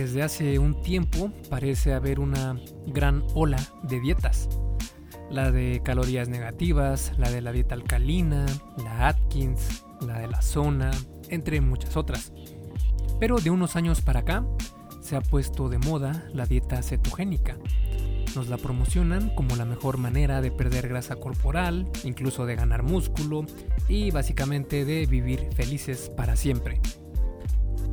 desde hace un tiempo parece haber una gran ola de dietas. La de calorías negativas, la de la dieta alcalina, la Atkins, la de la zona, entre muchas otras. Pero de unos años para acá se ha puesto de moda la dieta cetogénica. Nos la promocionan como la mejor manera de perder grasa corporal, incluso de ganar músculo y básicamente de vivir felices para siempre.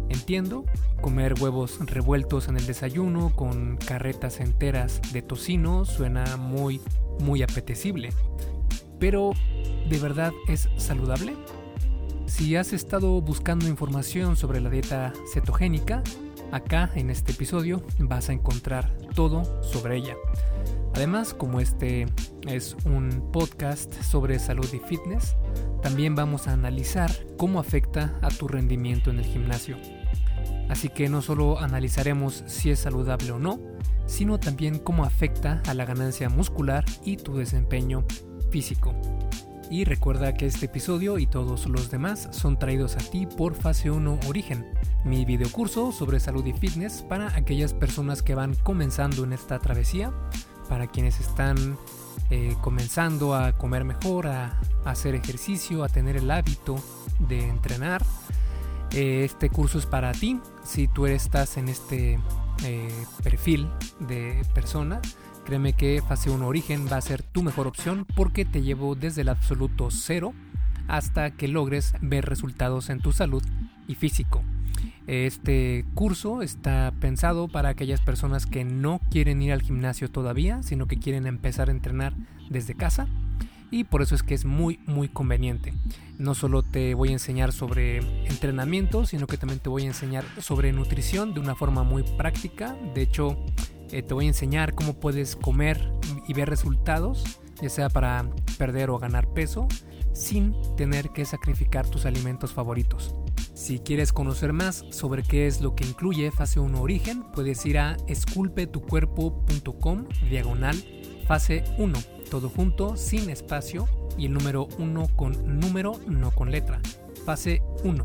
Entiendo, comer huevos revueltos en el desayuno con carretas enteras de tocino suena muy, muy apetecible. Pero, ¿de verdad es saludable? Si has estado buscando información sobre la dieta cetogénica, acá en este episodio vas a encontrar todo sobre ella. Además, como este es un podcast sobre salud y fitness, también vamos a analizar cómo afecta a tu rendimiento en el gimnasio. Así que no solo analizaremos si es saludable o no, sino también cómo afecta a la ganancia muscular y tu desempeño físico. Y recuerda que este episodio y todos los demás son traídos a ti por Fase 1 Origen, mi videocurso sobre salud y fitness para aquellas personas que van comenzando en esta travesía, para quienes están eh, comenzando a comer mejor, a hacer ejercicio, a tener el hábito de entrenar eh, este curso es para ti si tú estás en este eh, perfil de persona. Créeme que Fase 1 Origen va a ser tu mejor opción porque te llevo desde el absoluto cero hasta que logres ver resultados en tu salud y físico. Este curso está pensado para aquellas personas que no quieren ir al gimnasio todavía, sino que quieren empezar a entrenar desde casa y por eso es que es muy muy conveniente. No solo te voy a enseñar sobre entrenamiento, sino que también te voy a enseñar sobre nutrición de una forma muy práctica. De hecho, eh, te voy a enseñar cómo puedes comer y ver resultados, ya sea para perder o ganar peso, sin tener que sacrificar tus alimentos favoritos. Si quieres conocer más sobre qué es lo que incluye Fase 1 Origen, puedes ir a esculpetucuerpo.com diagonal fase 1 todo junto, sin espacio y el número 1 con número, no con letra. Fase 1.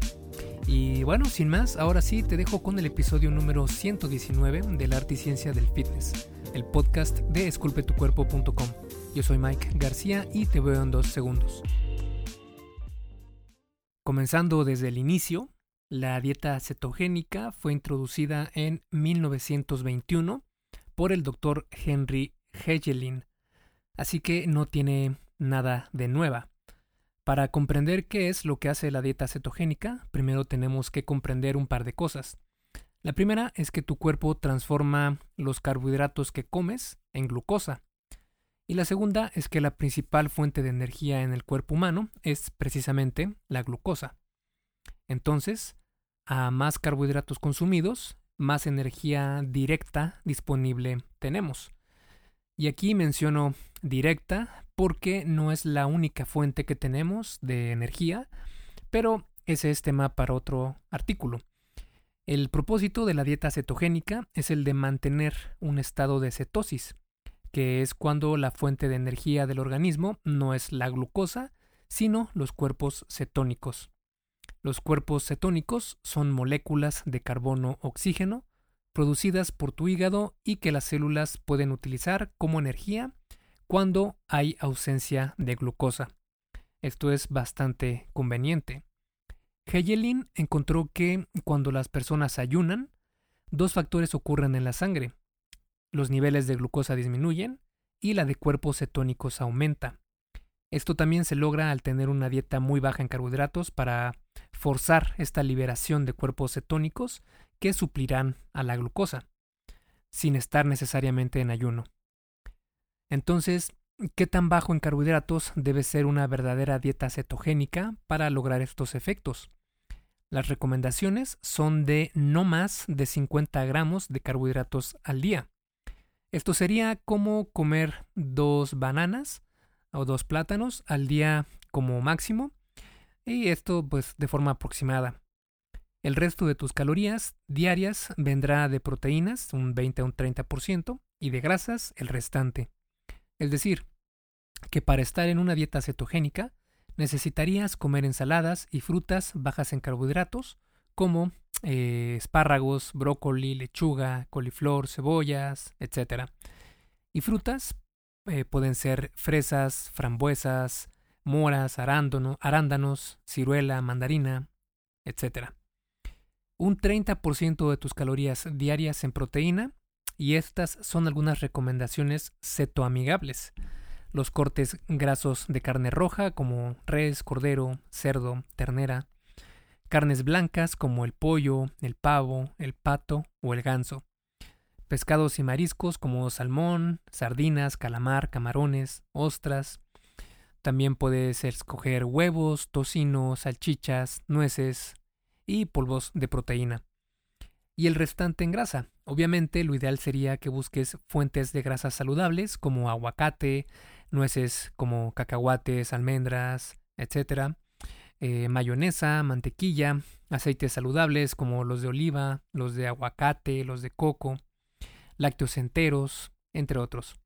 Y bueno, sin más, ahora sí te dejo con el episodio número 119 del arte y ciencia del fitness, el podcast de esculpetucuerpo.com. Yo soy Mike García y te veo en dos segundos. Comenzando desde el inicio, la dieta cetogénica fue introducida en 1921 por el doctor Henry Hegelin así que no tiene nada de nueva. Para comprender qué es lo que hace la dieta cetogénica, primero tenemos que comprender un par de cosas. La primera es que tu cuerpo transforma los carbohidratos que comes en glucosa. Y la segunda es que la principal fuente de energía en el cuerpo humano es precisamente la glucosa. Entonces, a más carbohidratos consumidos, más energía directa disponible tenemos. Y aquí menciono directa porque no es la única fuente que tenemos de energía, pero ese es tema para otro artículo. El propósito de la dieta cetogénica es el de mantener un estado de cetosis, que es cuando la fuente de energía del organismo no es la glucosa, sino los cuerpos cetónicos. Los cuerpos cetónicos son moléculas de carbono-oxígeno producidas por tu hígado y que las células pueden utilizar como energía cuando hay ausencia de glucosa. Esto es bastante conveniente. Hegelin encontró que cuando las personas ayunan, dos factores ocurren en la sangre. Los niveles de glucosa disminuyen y la de cuerpos cetónicos aumenta. Esto también se logra al tener una dieta muy baja en carbohidratos para forzar esta liberación de cuerpos cetónicos que suplirán a la glucosa, sin estar necesariamente en ayuno. Entonces, ¿qué tan bajo en carbohidratos debe ser una verdadera dieta cetogénica para lograr estos efectos? Las recomendaciones son de no más de 50 gramos de carbohidratos al día. Esto sería como comer dos bananas o dos plátanos al día como máximo y esto pues de forma aproximada. El resto de tus calorías diarias vendrá de proteínas, un 20 a un 30%, y de grasas, el restante. Es decir, que para estar en una dieta cetogénica necesitarías comer ensaladas y frutas bajas en carbohidratos, como eh, espárragos, brócoli, lechuga, coliflor, cebollas, etc. Y frutas eh, pueden ser fresas, frambuesas, moras, arándanos, ciruela, mandarina, etc. Un 30% de tus calorías diarias en proteína y estas son algunas recomendaciones cetoamigables. Los cortes grasos de carne roja como res, cordero, cerdo, ternera. Carnes blancas como el pollo, el pavo, el pato o el ganso. Pescados y mariscos como salmón, sardinas, calamar, camarones, ostras, también puedes escoger huevos, tocino, salchichas, nueces y polvos de proteína. Y el restante en grasa. Obviamente lo ideal sería que busques fuentes de grasas saludables como aguacate, nueces como cacahuates, almendras, etc. Eh, mayonesa, mantequilla, aceites saludables como los de oliva, los de aguacate, los de coco, lácteos enteros, entre otros.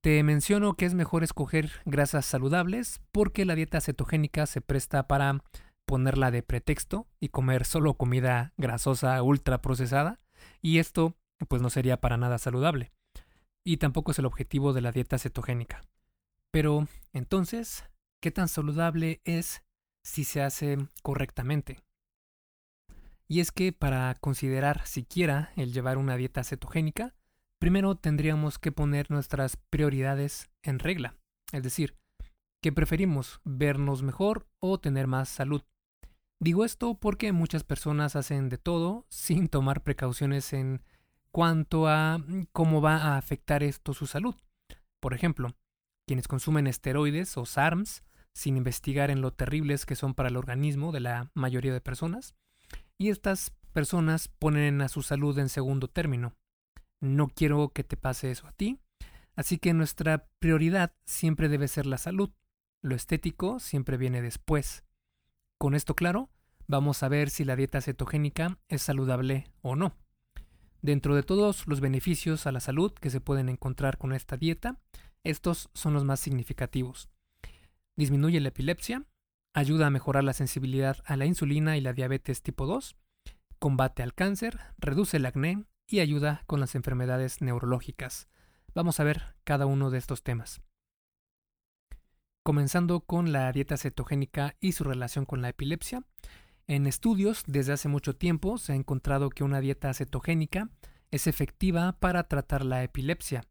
Te menciono que es mejor escoger grasas saludables porque la dieta cetogénica se presta para ponerla de pretexto y comer solo comida grasosa ultra procesada y esto pues no sería para nada saludable y tampoco es el objetivo de la dieta cetogénica. Pero entonces, ¿qué tan saludable es si se hace correctamente? Y es que para considerar siquiera el llevar una dieta cetogénica, primero tendríamos que poner nuestras prioridades en regla, es decir, ¿qué preferimos, vernos mejor o tener más salud? Digo esto porque muchas personas hacen de todo sin tomar precauciones en cuanto a cómo va a afectar esto su salud. Por ejemplo, quienes consumen esteroides o SARMs sin investigar en lo terribles que son para el organismo de la mayoría de personas, y estas personas ponen a su salud en segundo término, no quiero que te pase eso a ti. Así que nuestra prioridad siempre debe ser la salud. Lo estético siempre viene después. Con esto claro, vamos a ver si la dieta cetogénica es saludable o no. Dentro de todos los beneficios a la salud que se pueden encontrar con esta dieta, estos son los más significativos. Disminuye la epilepsia, ayuda a mejorar la sensibilidad a la insulina y la diabetes tipo 2, combate al cáncer, reduce el acné, y ayuda con las enfermedades neurológicas. Vamos a ver cada uno de estos temas. Comenzando con la dieta cetogénica y su relación con la epilepsia. En estudios desde hace mucho tiempo se ha encontrado que una dieta cetogénica es efectiva para tratar la epilepsia.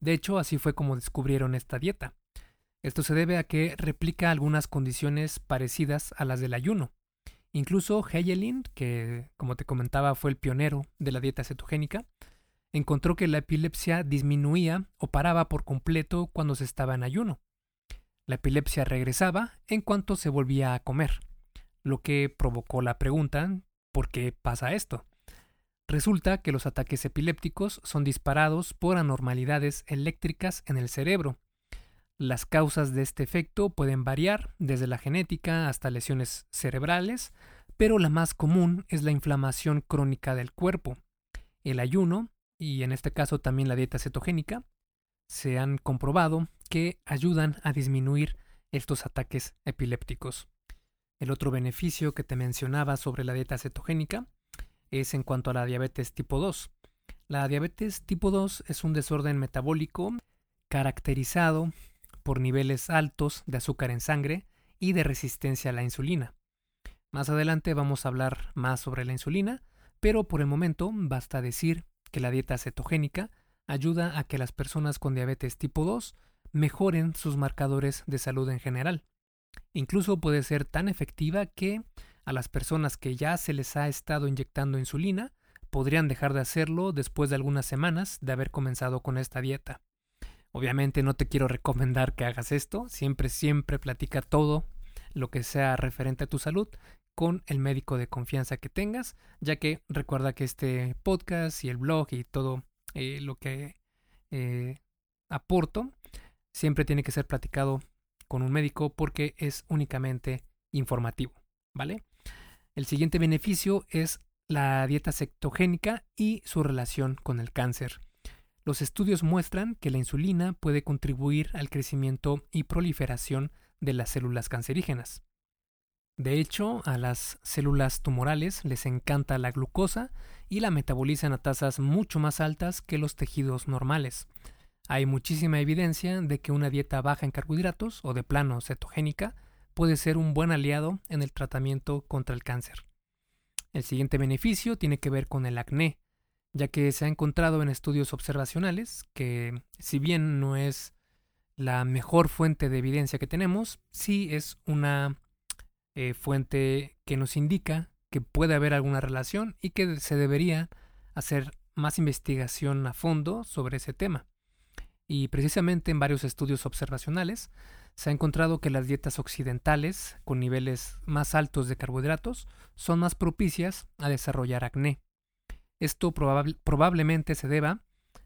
De hecho, así fue como descubrieron esta dieta. Esto se debe a que replica algunas condiciones parecidas a las del ayuno. Incluso Hegelin, que como te comentaba fue el pionero de la dieta cetogénica, encontró que la epilepsia disminuía o paraba por completo cuando se estaba en ayuno. La epilepsia regresaba en cuanto se volvía a comer, lo que provocó la pregunta ¿por qué pasa esto? Resulta que los ataques epilépticos son disparados por anormalidades eléctricas en el cerebro. Las causas de este efecto pueden variar desde la genética hasta lesiones cerebrales, pero la más común es la inflamación crónica del cuerpo. El ayuno, y en este caso también la dieta cetogénica, se han comprobado que ayudan a disminuir estos ataques epilépticos. El otro beneficio que te mencionaba sobre la dieta cetogénica es en cuanto a la diabetes tipo 2. La diabetes tipo 2 es un desorden metabólico caracterizado por niveles altos de azúcar en sangre y de resistencia a la insulina. Más adelante vamos a hablar más sobre la insulina, pero por el momento basta decir que la dieta cetogénica ayuda a que las personas con diabetes tipo 2 mejoren sus marcadores de salud en general. Incluso puede ser tan efectiva que a las personas que ya se les ha estado inyectando insulina podrían dejar de hacerlo después de algunas semanas de haber comenzado con esta dieta. Obviamente no te quiero recomendar que hagas esto, siempre, siempre platica todo lo que sea referente a tu salud con el médico de confianza que tengas, ya que recuerda que este podcast y el blog y todo eh, lo que eh, aporto siempre tiene que ser platicado con un médico porque es únicamente informativo, ¿vale? El siguiente beneficio es la dieta cetogénica y su relación con el cáncer. Los estudios muestran que la insulina puede contribuir al crecimiento y proliferación de las células cancerígenas. De hecho, a las células tumorales les encanta la glucosa y la metabolizan a tasas mucho más altas que los tejidos normales. Hay muchísima evidencia de que una dieta baja en carbohidratos o de plano cetogénica puede ser un buen aliado en el tratamiento contra el cáncer. El siguiente beneficio tiene que ver con el acné, ya que se ha encontrado en estudios observacionales que, si bien no es la mejor fuente de evidencia que tenemos, sí es una eh, fuente que nos indica que puede haber alguna relación y que se debería hacer más investigación a fondo sobre ese tema. Y precisamente en varios estudios observacionales se ha encontrado que las dietas occidentales, con niveles más altos de carbohidratos, son más propicias a desarrollar acné. Esto probablemente se deba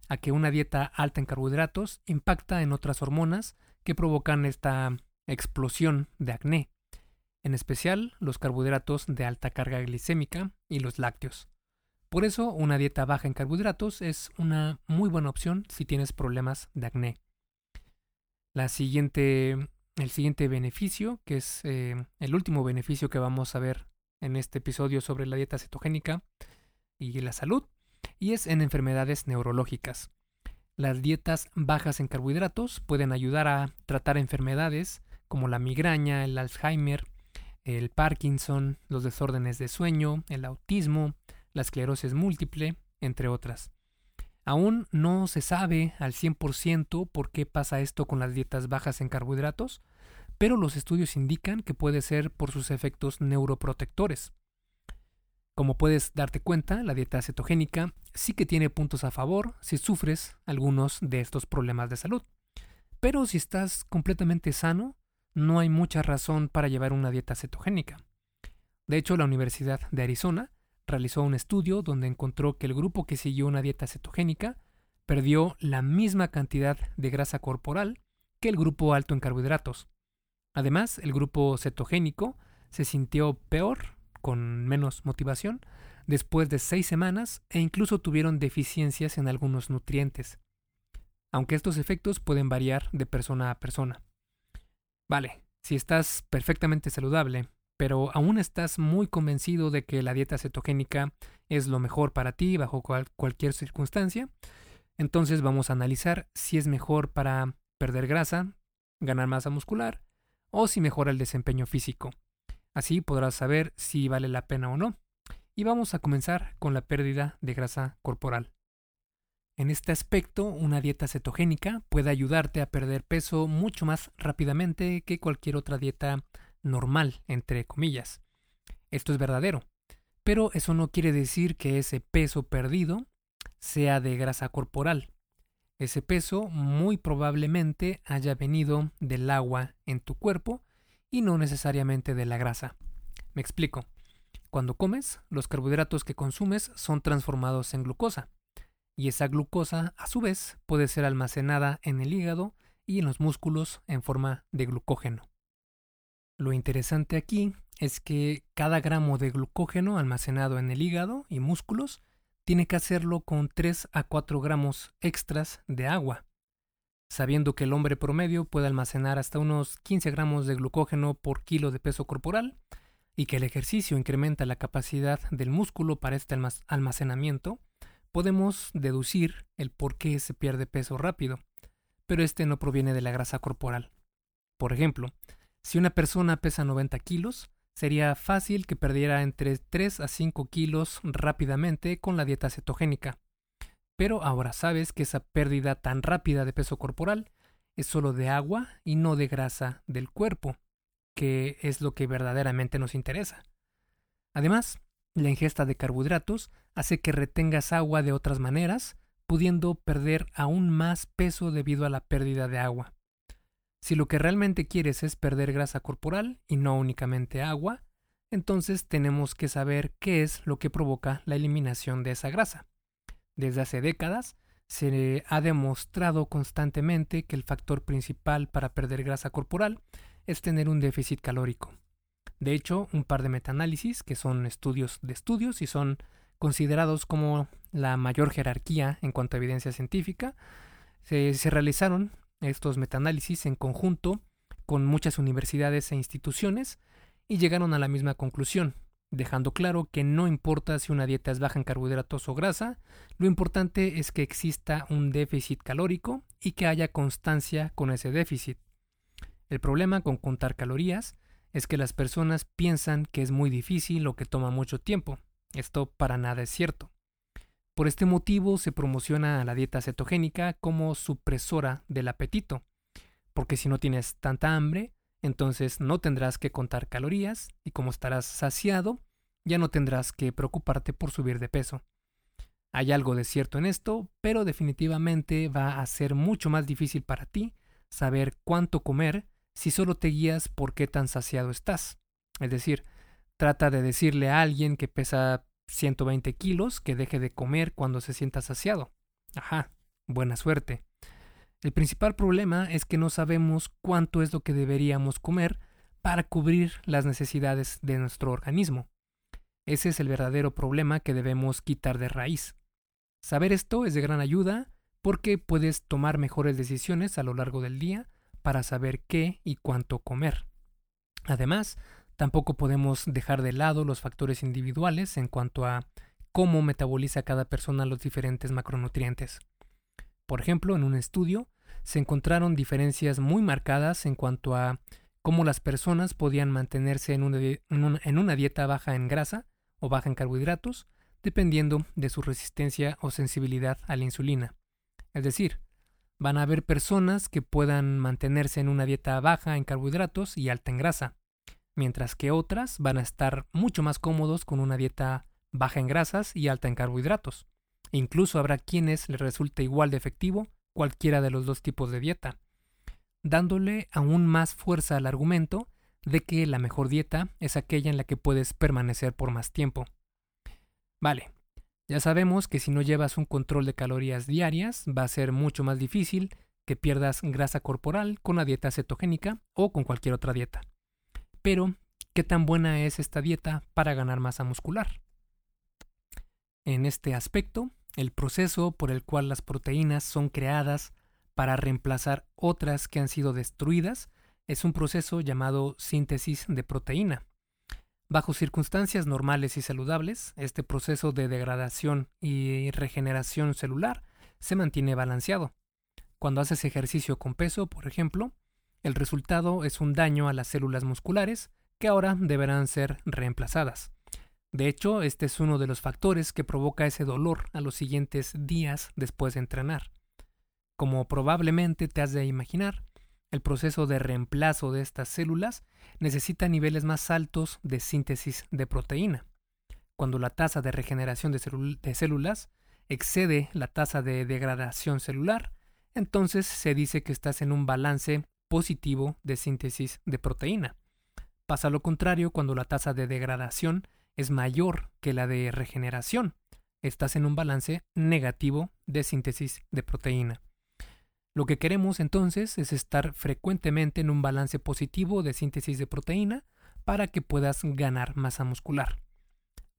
a que una dieta alta en carbohidratos impacta en otras hormonas que provocan esta explosión de acné, en especial los carbohidratos de alta carga glicémica y los lácteos. Por eso una dieta baja en carbohidratos es una muy buena opción si tienes problemas de acné. La siguiente, el siguiente beneficio, que es eh, el último beneficio que vamos a ver en este episodio sobre la dieta cetogénica y la salud, y es en enfermedades neurológicas. Las dietas bajas en carbohidratos pueden ayudar a tratar enfermedades como la migraña, el Alzheimer, el Parkinson, los desórdenes de sueño, el autismo, la esclerosis múltiple, entre otras. Aún no se sabe al 100% por qué pasa esto con las dietas bajas en carbohidratos, pero los estudios indican que puede ser por sus efectos neuroprotectores. Como puedes darte cuenta, la dieta cetogénica sí que tiene puntos a favor si sufres algunos de estos problemas de salud. Pero si estás completamente sano, no hay mucha razón para llevar una dieta cetogénica. De hecho, la Universidad de Arizona realizó un estudio donde encontró que el grupo que siguió una dieta cetogénica perdió la misma cantidad de grasa corporal que el grupo alto en carbohidratos. Además, el grupo cetogénico se sintió peor con menos motivación después de seis semanas e incluso tuvieron deficiencias en algunos nutrientes, aunque estos efectos pueden variar de persona a persona. Vale, si estás perfectamente saludable, pero aún estás muy convencido de que la dieta cetogénica es lo mejor para ti bajo cualquier circunstancia, entonces vamos a analizar si es mejor para perder grasa, ganar masa muscular o si mejora el desempeño físico. Así podrás saber si vale la pena o no. Y vamos a comenzar con la pérdida de grasa corporal. En este aspecto, una dieta cetogénica puede ayudarte a perder peso mucho más rápidamente que cualquier otra dieta normal, entre comillas. Esto es verdadero, pero eso no quiere decir que ese peso perdido sea de grasa corporal. Ese peso muy probablemente haya venido del agua en tu cuerpo y no necesariamente de la grasa. Me explico. Cuando comes, los carbohidratos que consumes son transformados en glucosa, y esa glucosa, a su vez, puede ser almacenada en el hígado y en los músculos en forma de glucógeno. Lo interesante aquí es que cada gramo de glucógeno almacenado en el hígado y músculos tiene que hacerlo con 3 a 4 gramos extras de agua, sabiendo que el hombre promedio puede almacenar hasta unos 15 gramos de glucógeno por kilo de peso corporal y que el ejercicio incrementa la capacidad del músculo para este almacenamiento, podemos deducir el por qué se pierde peso rápido, pero este no proviene de la grasa corporal. Por ejemplo, si una persona pesa 90 kilos, sería fácil que perdiera entre 3 a 5 kilos rápidamente con la dieta cetogénica, pero ahora sabes que esa pérdida tan rápida de peso corporal es solo de agua y no de grasa del cuerpo, que es lo que verdaderamente nos interesa. Además, la ingesta de carbohidratos hace que retengas agua de otras maneras, pudiendo perder aún más peso debido a la pérdida de agua. Si lo que realmente quieres es perder grasa corporal y no únicamente agua, entonces tenemos que saber qué es lo que provoca la eliminación de esa grasa. Desde hace décadas se ha demostrado constantemente que el factor principal para perder grasa corporal es tener un déficit calórico. De hecho, un par de metaanálisis, que son estudios de estudios y son considerados como la mayor jerarquía en cuanto a evidencia científica, se, se realizaron estos metaanálisis en conjunto con muchas universidades e instituciones y llegaron a la misma conclusión, dejando claro que no importa si una dieta es baja en carbohidratos o grasa, lo importante es que exista un déficit calórico y que haya constancia con ese déficit. El problema con contar calorías es que las personas piensan que es muy difícil o que toma mucho tiempo. Esto para nada es cierto. Por este motivo se promociona la dieta cetogénica como supresora del apetito, porque si no tienes tanta hambre, entonces no tendrás que contar calorías y como estarás saciado, ya no tendrás que preocuparte por subir de peso. Hay algo de cierto en esto, pero definitivamente va a ser mucho más difícil para ti saber cuánto comer si solo te guías por qué tan saciado estás. Es decir, trata de decirle a alguien que pesa 120 kilos que deje de comer cuando se sienta saciado. Ajá, buena suerte. El principal problema es que no sabemos cuánto es lo que deberíamos comer para cubrir las necesidades de nuestro organismo. Ese es el verdadero problema que debemos quitar de raíz. Saber esto es de gran ayuda porque puedes tomar mejores decisiones a lo largo del día para saber qué y cuánto comer. Además, tampoco podemos dejar de lado los factores individuales en cuanto a cómo metaboliza cada persona los diferentes macronutrientes. Por ejemplo, en un estudio se encontraron diferencias muy marcadas en cuanto a cómo las personas podían mantenerse en una, dieta baja en grasa o baja en carbohidratos, dependiendo de su resistencia o sensibilidad a la insulina. Es decir, van a haber personas que puedan mantenerse en una dieta baja en carbohidratos y alta en grasa, mientras que otras van a estar mucho más cómodos con una dieta baja en grasas y alta en carbohidratos. Incluso habrá quienes les resulte igual de efectivo cualquiera de los dos tipos de dieta, dándole aún más fuerza al argumento de que la mejor dieta es aquella en la que puedes permanecer por más tiempo. Vale, ya sabemos que si no llevas un control de calorías diarias va a ser mucho más difícil que pierdas grasa corporal con la dieta cetogénica o con cualquier otra dieta. Pero, ¿qué tan buena es esta dieta para ganar masa muscular? En este aspecto, el proceso por el cual las proteínas son creadas para reemplazar otras que han sido destruidas es un proceso llamado síntesis de proteína. Bajo circunstancias normales y saludables, este proceso de degradación y regeneración celular se mantiene balanceado. Cuando haces ejercicio con peso, por ejemplo, el resultado es un daño a las células musculares que ahora deberán ser reemplazadas. De hecho, este es uno de los factores que provoca ese dolor a los siguientes días después de entrenar. Como probablemente te has de imaginar, el proceso de reemplazo de estas células necesita niveles más altos de síntesis de proteína. Cuando la tasa de regeneración de, células excede la tasa de degradación celular, entonces se dice que estás en un balance positivo de síntesis de proteína. Pasa lo contrario cuando la tasa de degradación es mayor que la de regeneración. Estás en un balance negativo de síntesis de proteína. Lo que queremos entonces es estar frecuentemente en un balance positivo de síntesis de proteína para que puedas ganar masa muscular.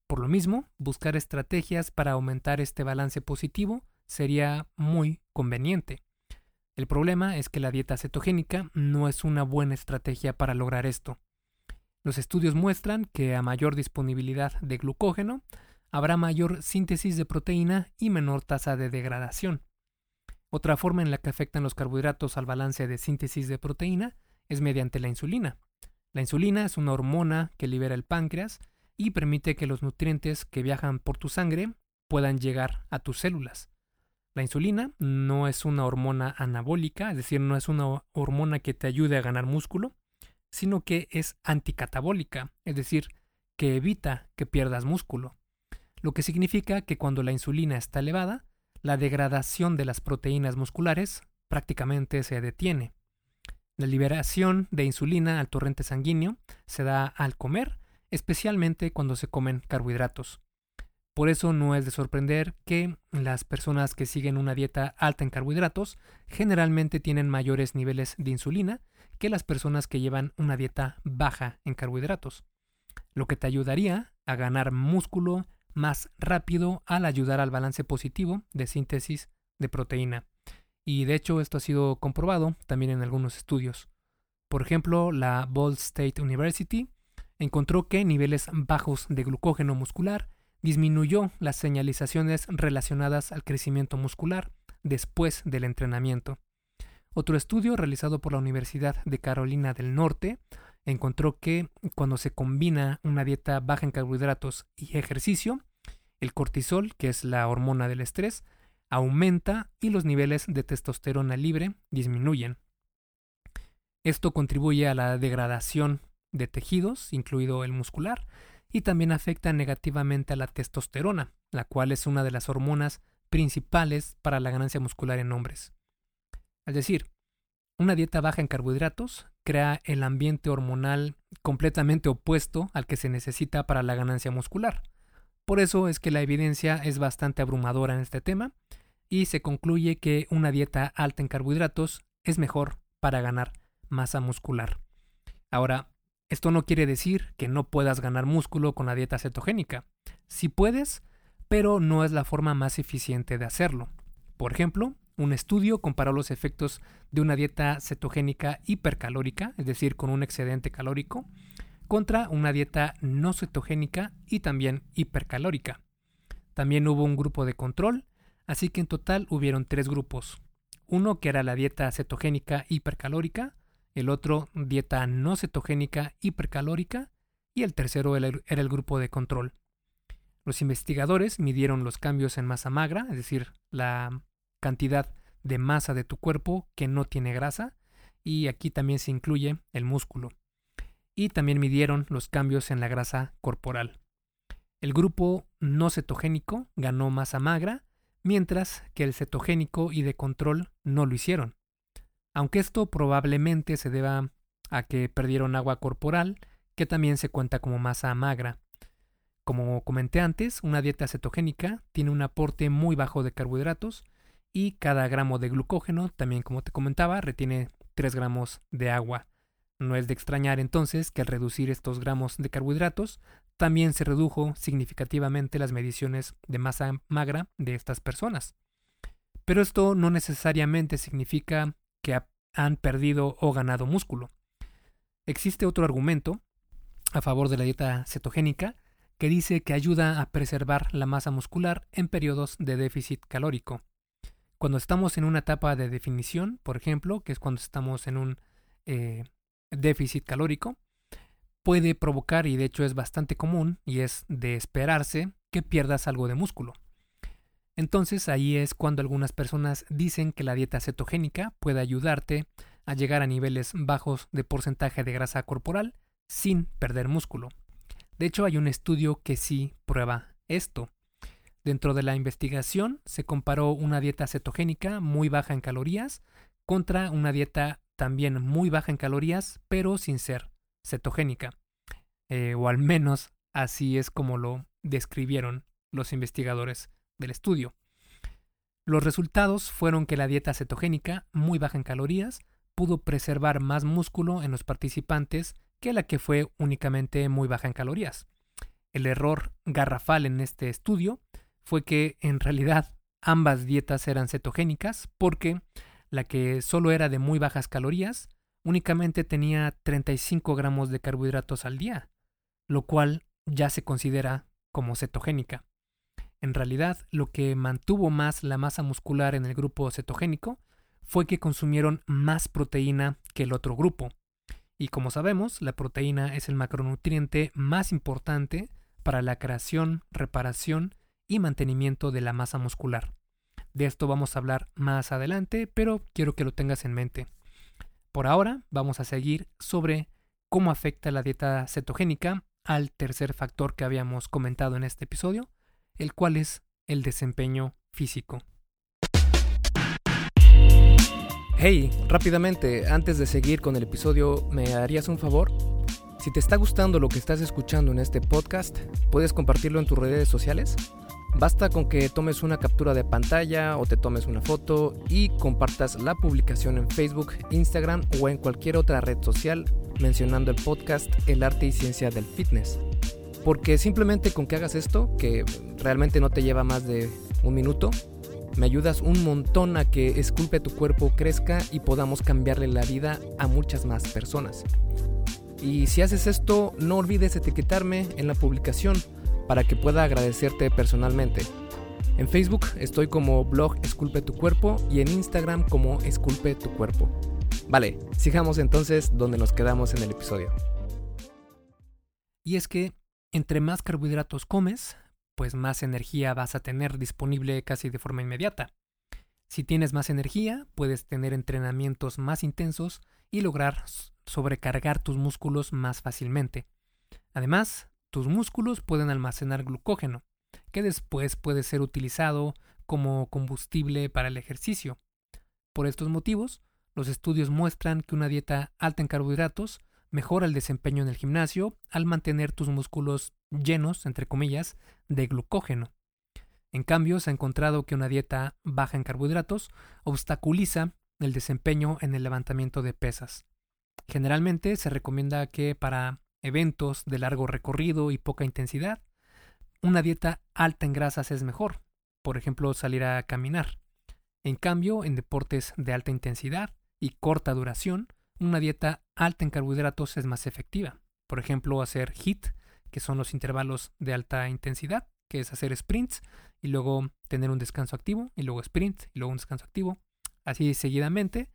Por lo mismo, buscar estrategias para aumentar este balance positivo sería muy conveniente. El problema es que la dieta cetogénica no es una buena estrategia para lograr esto. Los estudios muestran que a mayor disponibilidad de glucógeno, habrá mayor síntesis de proteína y menor tasa de degradación. Otra forma en la que afectan los carbohidratos al balance de síntesis de proteína es mediante la insulina. La insulina es una hormona que libera el páncreas y permite que los nutrientes que viajan por tu sangre puedan llegar a tus células. La insulina no es una hormona anabólica, es decir, no es una hormona que te ayude a ganar músculo, sino que es anticatabólica, es decir, que evita que pierdas músculo, lo que significa que cuando la insulina está elevada, la degradación de las proteínas musculares prácticamente se detiene. La liberación de insulina al torrente sanguíneo se da al comer, especialmente cuando se comen carbohidratos. Por eso no es de sorprender que las personas que siguen una dieta alta en carbohidratos generalmente tienen mayores niveles de insulina que las personas que llevan una dieta baja en carbohidratos, lo que te ayudaría a ganar músculo más rápido al ayudar al balance positivo de síntesis de proteína. Y de hecho esto ha sido comprobado también en algunos estudios. Por ejemplo, la Ball State University encontró que niveles bajos de glucógeno muscular disminuyó las señalizaciones relacionadas al crecimiento muscular después del entrenamiento. Otro estudio realizado por la Universidad de Carolina del Norte encontró que cuando se combina una dieta baja en carbohidratos y ejercicio, el cortisol, que es la hormona del estrés, aumenta y los niveles de testosterona libre disminuyen. Esto contribuye a la degradación de tejidos, incluido el muscular, y también afecta negativamente a la testosterona, la cual es una de las hormonas principales para la ganancia muscular en hombres. Es decir, una dieta baja en carbohidratos crea el ambiente hormonal completamente opuesto al que se necesita para la ganancia muscular. Por eso es que la evidencia es bastante abrumadora en este tema y se concluye que una dieta alta en carbohidratos es mejor para ganar masa muscular. Ahora, esto no quiere decir que no puedas ganar músculo con la dieta cetogénica. Sí puedes, pero no es la forma más eficiente de hacerlo. Por ejemplo, un estudio comparó los efectos de una dieta cetogénica hipercalórica, es decir, con un excedente calórico, contra una dieta no cetogénica y también hipercalórica. También hubo un grupo de control, así que en total hubieron tres grupos. Uno que era la dieta cetogénica hipercalórica, el otro dieta no cetogénica hipercalórica y el tercero era el grupo de control. Los investigadores midieron los cambios en masa magra, es decir, la cantidad de masa de tu cuerpo que no tiene grasa, y aquí también se incluye el músculo. Y también midieron los cambios en la grasa corporal. El grupo no cetogénico ganó masa magra, mientras que el cetogénico y de control no lo hicieron aunque esto probablemente se deba a que perdieron agua corporal, que también se cuenta como masa magra. Como comenté antes, una dieta cetogénica tiene un aporte muy bajo de carbohidratos y cada gramo de glucógeno, también como te comentaba, retiene 3 gramos de agua. No es de extrañar entonces que al reducir estos gramos de carbohidratos, también se redujo significativamente las mediciones de masa magra de estas personas. Pero esto no necesariamente significa que han perdido o ganado músculo. Existe otro argumento a favor de la dieta cetogénica que dice que ayuda a preservar la masa muscular en periodos de déficit calórico. Cuando estamos en una etapa de definición, por ejemplo, que es cuando estamos en un eh, déficit calórico, puede provocar, y de hecho es bastante común, y es de esperarse, que pierdas algo de músculo. Entonces ahí es cuando algunas personas dicen que la dieta cetogénica puede ayudarte a llegar a niveles bajos de porcentaje de grasa corporal sin perder músculo. De hecho hay un estudio que sí prueba esto. Dentro de la investigación se comparó una dieta cetogénica muy baja en calorías contra una dieta también muy baja en calorías pero sin ser cetogénica. Eh, o al menos así es como lo describieron los investigadores del estudio. Los resultados fueron que la dieta cetogénica, muy baja en calorías, pudo preservar más músculo en los participantes que la que fue únicamente muy baja en calorías. El error garrafal en este estudio fue que en realidad ambas dietas eran cetogénicas porque la que solo era de muy bajas calorías únicamente tenía 35 gramos de carbohidratos al día, lo cual ya se considera como cetogénica. En realidad, lo que mantuvo más la masa muscular en el grupo cetogénico fue que consumieron más proteína que el otro grupo. Y como sabemos, la proteína es el macronutriente más importante para la creación, reparación y mantenimiento de la masa muscular. De esto vamos a hablar más adelante, pero quiero que lo tengas en mente. Por ahora vamos a seguir sobre cómo afecta la dieta cetogénica al tercer factor que habíamos comentado en este episodio, el cual es el desempeño físico. Hey, rápidamente, antes de seguir con el episodio, ¿me harías un favor? Si te está gustando lo que estás escuchando en este podcast, ¿puedes compartirlo en tus redes sociales? Basta con que tomes una captura de pantalla o te tomes una foto y compartas la publicación en Facebook, Instagram o en cualquier otra red social mencionando el podcast El arte y ciencia del fitness. Porque simplemente con que hagas esto, que realmente no te lleva más de un minuto, me ayudas un montón a que Esculpe tu cuerpo crezca y podamos cambiarle la vida a muchas más personas. Y si haces esto, no olvides etiquetarme en la publicación para que pueda agradecerte personalmente. En Facebook estoy como blog Esculpe tu cuerpo y en Instagram como Esculpe tu cuerpo. Vale, sigamos entonces donde nos quedamos en el episodio. Y es que entre más carbohidratos comes, pues más energía vas a tener disponible casi de forma inmediata. Si tienes más energía, puedes tener entrenamientos más intensos y lograr sobrecargar tus músculos más fácilmente. Además, tus músculos pueden almacenar glucógeno, que después puede ser utilizado como combustible para el ejercicio. Por estos motivos, los estudios muestran que una dieta alta en carbohidratos mejora el desempeño en el gimnasio al mantener tus músculos llenos, entre comillas, de glucógeno. En cambio, se ha encontrado que una dieta baja en carbohidratos obstaculiza el desempeño en el levantamiento de pesas. Generalmente se recomienda que para eventos de largo recorrido y poca intensidad, una dieta alta en grasas es mejor, por ejemplo salir a caminar. En cambio, en deportes de alta intensidad y corta duración, una dieta alta en carbohidratos es más efectiva. Por ejemplo, hacer HIT, que son los intervalos de alta intensidad, que es hacer sprints y luego tener un descanso activo y luego sprint y luego un descanso activo, así seguidamente,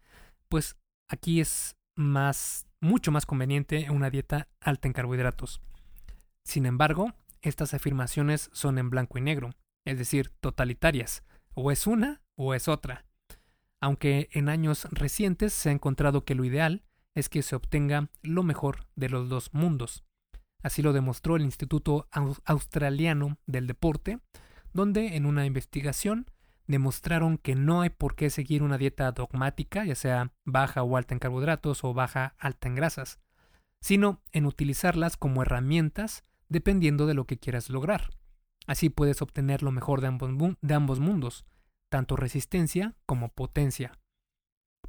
pues aquí es más mucho más conveniente una dieta alta en carbohidratos. Sin embargo, estas afirmaciones son en blanco y negro, es decir, totalitarias, o es una o es otra. Aunque en años recientes se ha encontrado que lo ideal es que se obtenga lo mejor de los dos mundos. Así lo demostró el Instituto Australiano del Deporte, donde en una investigación demostraron que no hay por qué seguir una dieta dogmática, ya sea baja o alta en carbohidratos o baja alta en grasas, sino en utilizarlas como herramientas dependiendo de lo que quieras lograr. Así puedes obtener lo mejor de ambos, de ambos mundos, tanto resistencia como potencia.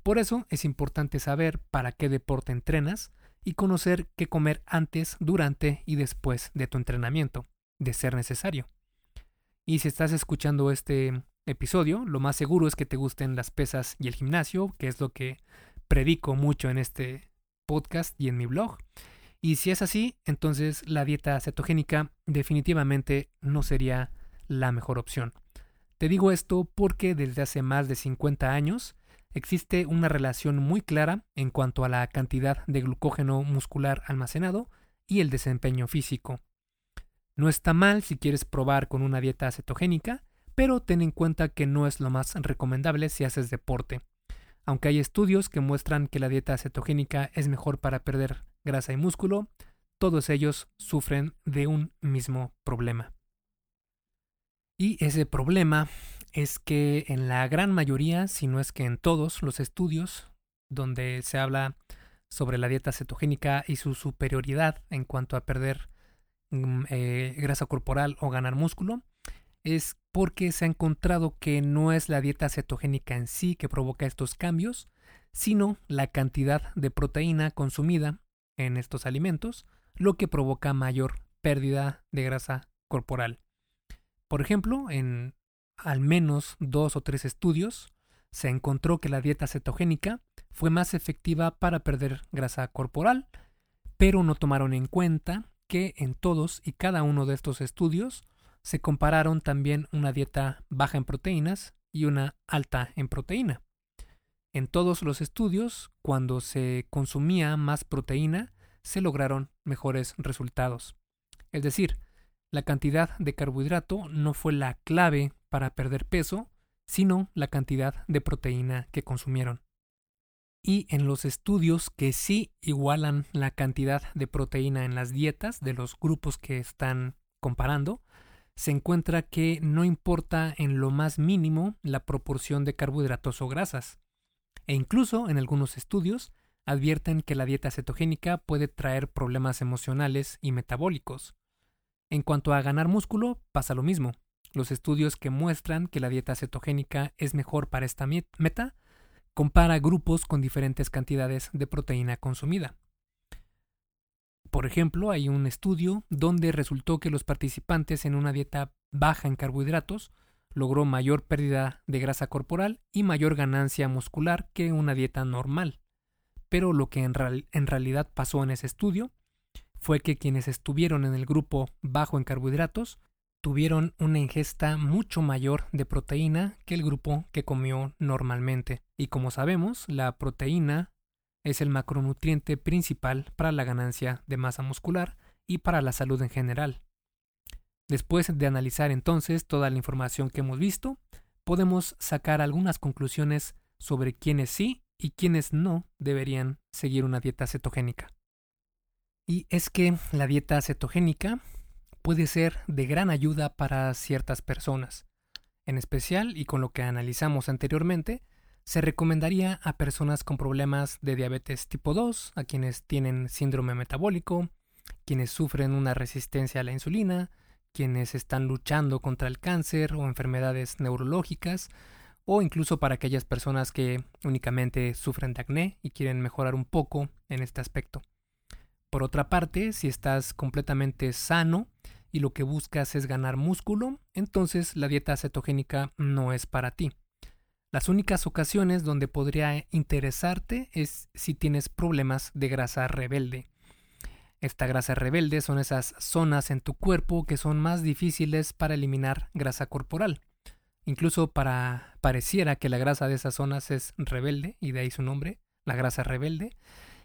Por eso es importante saber para qué deporte entrenas y conocer qué comer antes, durante y después de tu entrenamiento, de ser necesario. Y si estás escuchando este episodio, lo más seguro es que te gusten las pesas y el gimnasio, que es lo que predico mucho en este podcast y en mi blog. Y si es así, entonces la dieta cetogénica definitivamente no sería la mejor opción. Te digo esto porque desde hace más de 50 años existe una relación muy clara en cuanto a la cantidad de glucógeno muscular almacenado y el desempeño físico. No está mal si quieres probar con una dieta cetogénica, pero ten en cuenta que no es lo más recomendable si haces deporte. Aunque hay estudios que muestran que la dieta cetogénica es mejor para perder grasa y músculo, todos ellos sufren de un mismo problema. Y ese problema es que en la gran mayoría, si no es que en todos los estudios donde se habla sobre la dieta cetogénica y su superioridad en cuanto a perder mm, eh, grasa corporal o ganar músculo, es porque se ha encontrado que no es la dieta cetogénica en sí que provoca estos cambios, sino la cantidad de proteína consumida en estos alimentos, lo que provoca mayor pérdida de grasa corporal. Por ejemplo, en al menos dos o tres estudios se encontró que la dieta cetogénica fue más efectiva para perder grasa corporal, pero no tomaron en cuenta que en todos y cada uno de estos estudios se compararon también una dieta baja en proteínas y una alta en proteína. En todos los estudios, cuando se consumía más proteína, se lograron mejores resultados. Es decir, la cantidad de carbohidrato no fue la clave para perder peso, sino la cantidad de proteína que consumieron. Y en los estudios que sí igualan la cantidad de proteína en las dietas de los grupos que están comparando, se encuentra que no importa en lo más mínimo la proporción de carbohidratos o grasas. E incluso en algunos estudios advierten que la dieta cetogénica puede traer problemas emocionales y metabólicos. En cuanto a ganar músculo, pasa lo mismo. Los estudios que muestran que la dieta cetogénica es mejor para esta meta compara grupos con diferentes cantidades de proteína consumida. Por ejemplo, hay un estudio donde resultó que los participantes en una dieta baja en carbohidratos logró mayor pérdida de grasa corporal y mayor ganancia muscular que una dieta normal. pero lo que en, en realidad pasó en ese estudio fue que quienes estuvieron en el grupo bajo en carbohidratos tuvieron una ingesta mucho mayor de proteína que el grupo que comió normalmente. Y como sabemos, la proteína es el macronutriente principal para la ganancia de masa muscular y para la salud en general. Después de analizar entonces toda la información que hemos visto, podemos sacar algunas conclusiones sobre quiénes sí y quiénes no deberían seguir una dieta cetogénica. Y es que la dieta cetogénica puede ser de gran ayuda para ciertas personas. En especial, y con lo que analizamos anteriormente, se recomendaría a personas con problemas de diabetes tipo 2, a quienes tienen síndrome metabólico, quienes sufren una resistencia a la insulina, quienes están luchando contra el cáncer o enfermedades neurológicas, o incluso para aquellas personas que únicamente sufren de acné y quieren mejorar un poco en este aspecto. Por otra parte, si estás completamente sano y lo que buscas es ganar músculo, entonces la dieta cetogénica no es para ti. Las únicas ocasiones donde podría interesarte es si tienes problemas de grasa rebelde. Esta grasa rebelde son esas zonas en tu cuerpo que son más difíciles para eliminar grasa corporal. Incluso para pareciera que la grasa de esas zonas es rebelde, y de ahí su nombre, la grasa rebelde.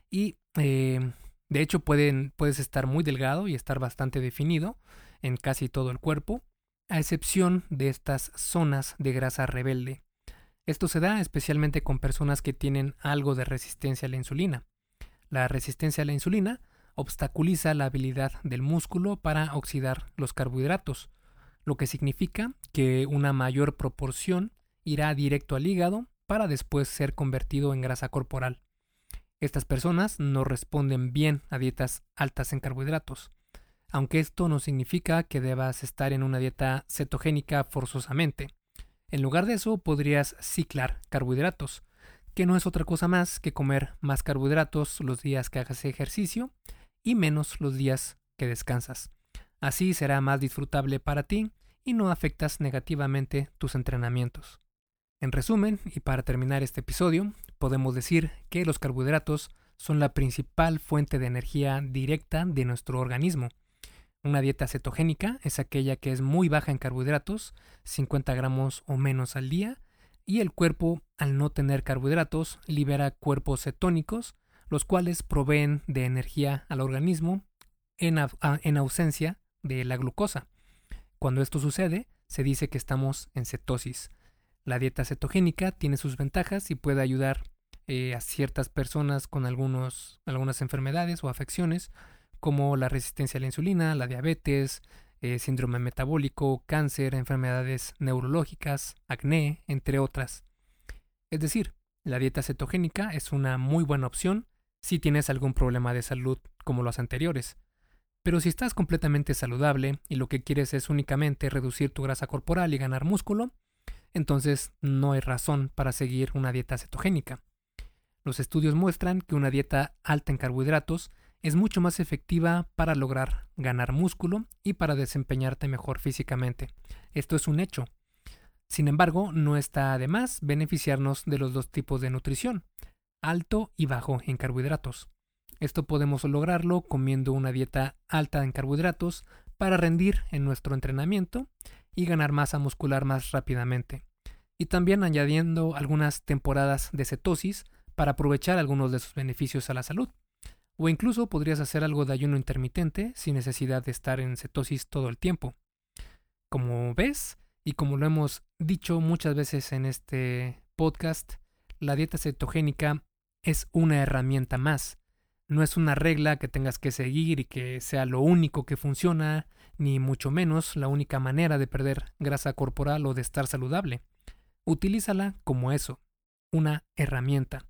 Y eh, de hecho, pueden, puedes estar muy delgado y estar bastante definido en casi todo el cuerpo, a excepción de estas zonas de grasa rebelde. Esto se da especialmente con personas que tienen algo de resistencia a la insulina. La resistencia a la insulina obstaculiza la habilidad del músculo para oxidar los carbohidratos, lo que significa que una mayor proporción irá directo al hígado para después ser convertido en grasa corporal. Estas personas no responden bien a dietas altas en carbohidratos, aunque esto no significa que debas estar en una dieta cetogénica forzosamente. En lugar de eso, podrías ciclar carbohidratos, que no es otra cosa más que comer más carbohidratos los días que hagas ejercicio y menos los días que descansas. Así será más disfrutable para ti y no afectas negativamente tus entrenamientos. En resumen, y para terminar este episodio, podemos decir que los carbohidratos son la principal fuente de energía directa de nuestro organismo. Una dieta cetogénica es aquella que es muy baja en carbohidratos, 50 gramos o menos al día, y el cuerpo, al no tener carbohidratos, libera cuerpos cetónicos, los cuales proveen de energía al organismo en, en ausencia de la glucosa. Cuando esto sucede, se dice que estamos en cetosis. La dieta cetogénica tiene sus ventajas y puede ayudar eh, a ciertas personas con algunos, algunas enfermedades o afecciones como la resistencia a la insulina, la diabetes, eh, síndrome metabólico, cáncer, enfermedades neurológicas, acné, entre otras. Es decir, la dieta cetogénica es una muy buena opción si tienes algún problema de salud como los anteriores. Pero si estás completamente saludable y lo que quieres es únicamente reducir tu grasa corporal y ganar músculo, entonces no hay razón para seguir una dieta cetogénica. Los estudios muestran que una dieta alta en carbohidratos es mucho más efectiva para lograr ganar músculo y para desempeñarte mejor físicamente. Esto es un hecho. Sin embargo, no está de más beneficiarnos de los dos tipos de nutrición, alto y bajo en carbohidratos. Esto podemos lograrlo comiendo una dieta alta en carbohidratos para rendir en nuestro entrenamiento y ganar masa muscular más rápidamente. Y también añadiendo algunas temporadas de cetosis para aprovechar algunos de sus beneficios a la salud. O incluso podrías hacer algo de ayuno intermitente sin necesidad de estar en cetosis todo el tiempo. Como ves, y como lo hemos dicho muchas veces en este podcast, la dieta cetogénica es una herramienta más. No es una regla que tengas que seguir y que sea lo único que funciona ni mucho menos la única manera de perder grasa corporal o de estar saludable. Utilízala como eso, una herramienta.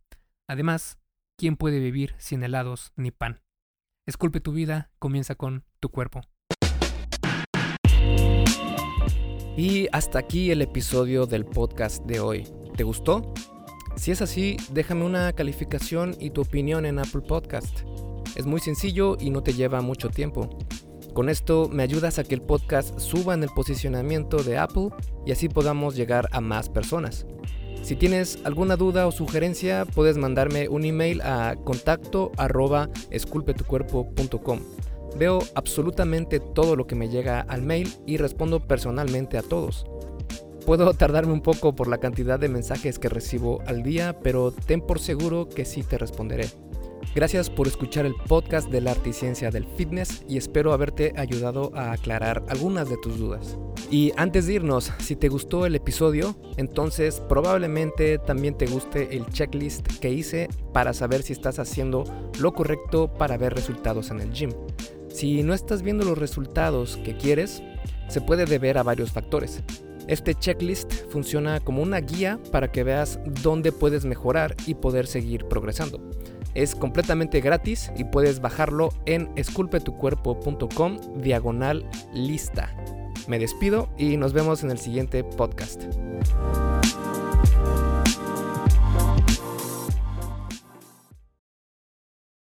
Además, ¿quién puede vivir sin helados ni pan? Esculpe tu vida, comienza con tu cuerpo. Y hasta aquí el episodio del podcast de hoy. ¿Te gustó? Si es así, déjame una calificación y tu opinión en Apple Podcast. Es muy sencillo y no te lleva mucho tiempo. Con esto me ayudas a que el podcast suba en el posicionamiento de Apple y así podamos llegar a más personas. Si tienes alguna duda o sugerencia, puedes mandarme un email a contacto. Veo absolutamente todo lo que me llega al mail y respondo personalmente a todos. Puedo tardarme un poco por la cantidad de mensajes que recibo al día, pero ten por seguro que sí te responderé. Gracias por escuchar el podcast de la arte y ciencia del fitness y espero haberte ayudado a aclarar algunas de tus dudas. Y antes de irnos, si te gustó el episodio, entonces probablemente también te guste el checklist que hice para saber si estás haciendo lo correcto para ver resultados en el gym. Si no estás viendo los resultados que quieres, se puede deber a varios factores. Este checklist funciona como una guía para que veas dónde puedes mejorar y poder seguir progresando. Es completamente gratis y puedes bajarlo en esculpetucuerpo.com diagonal lista. Me despido y nos vemos en el siguiente podcast.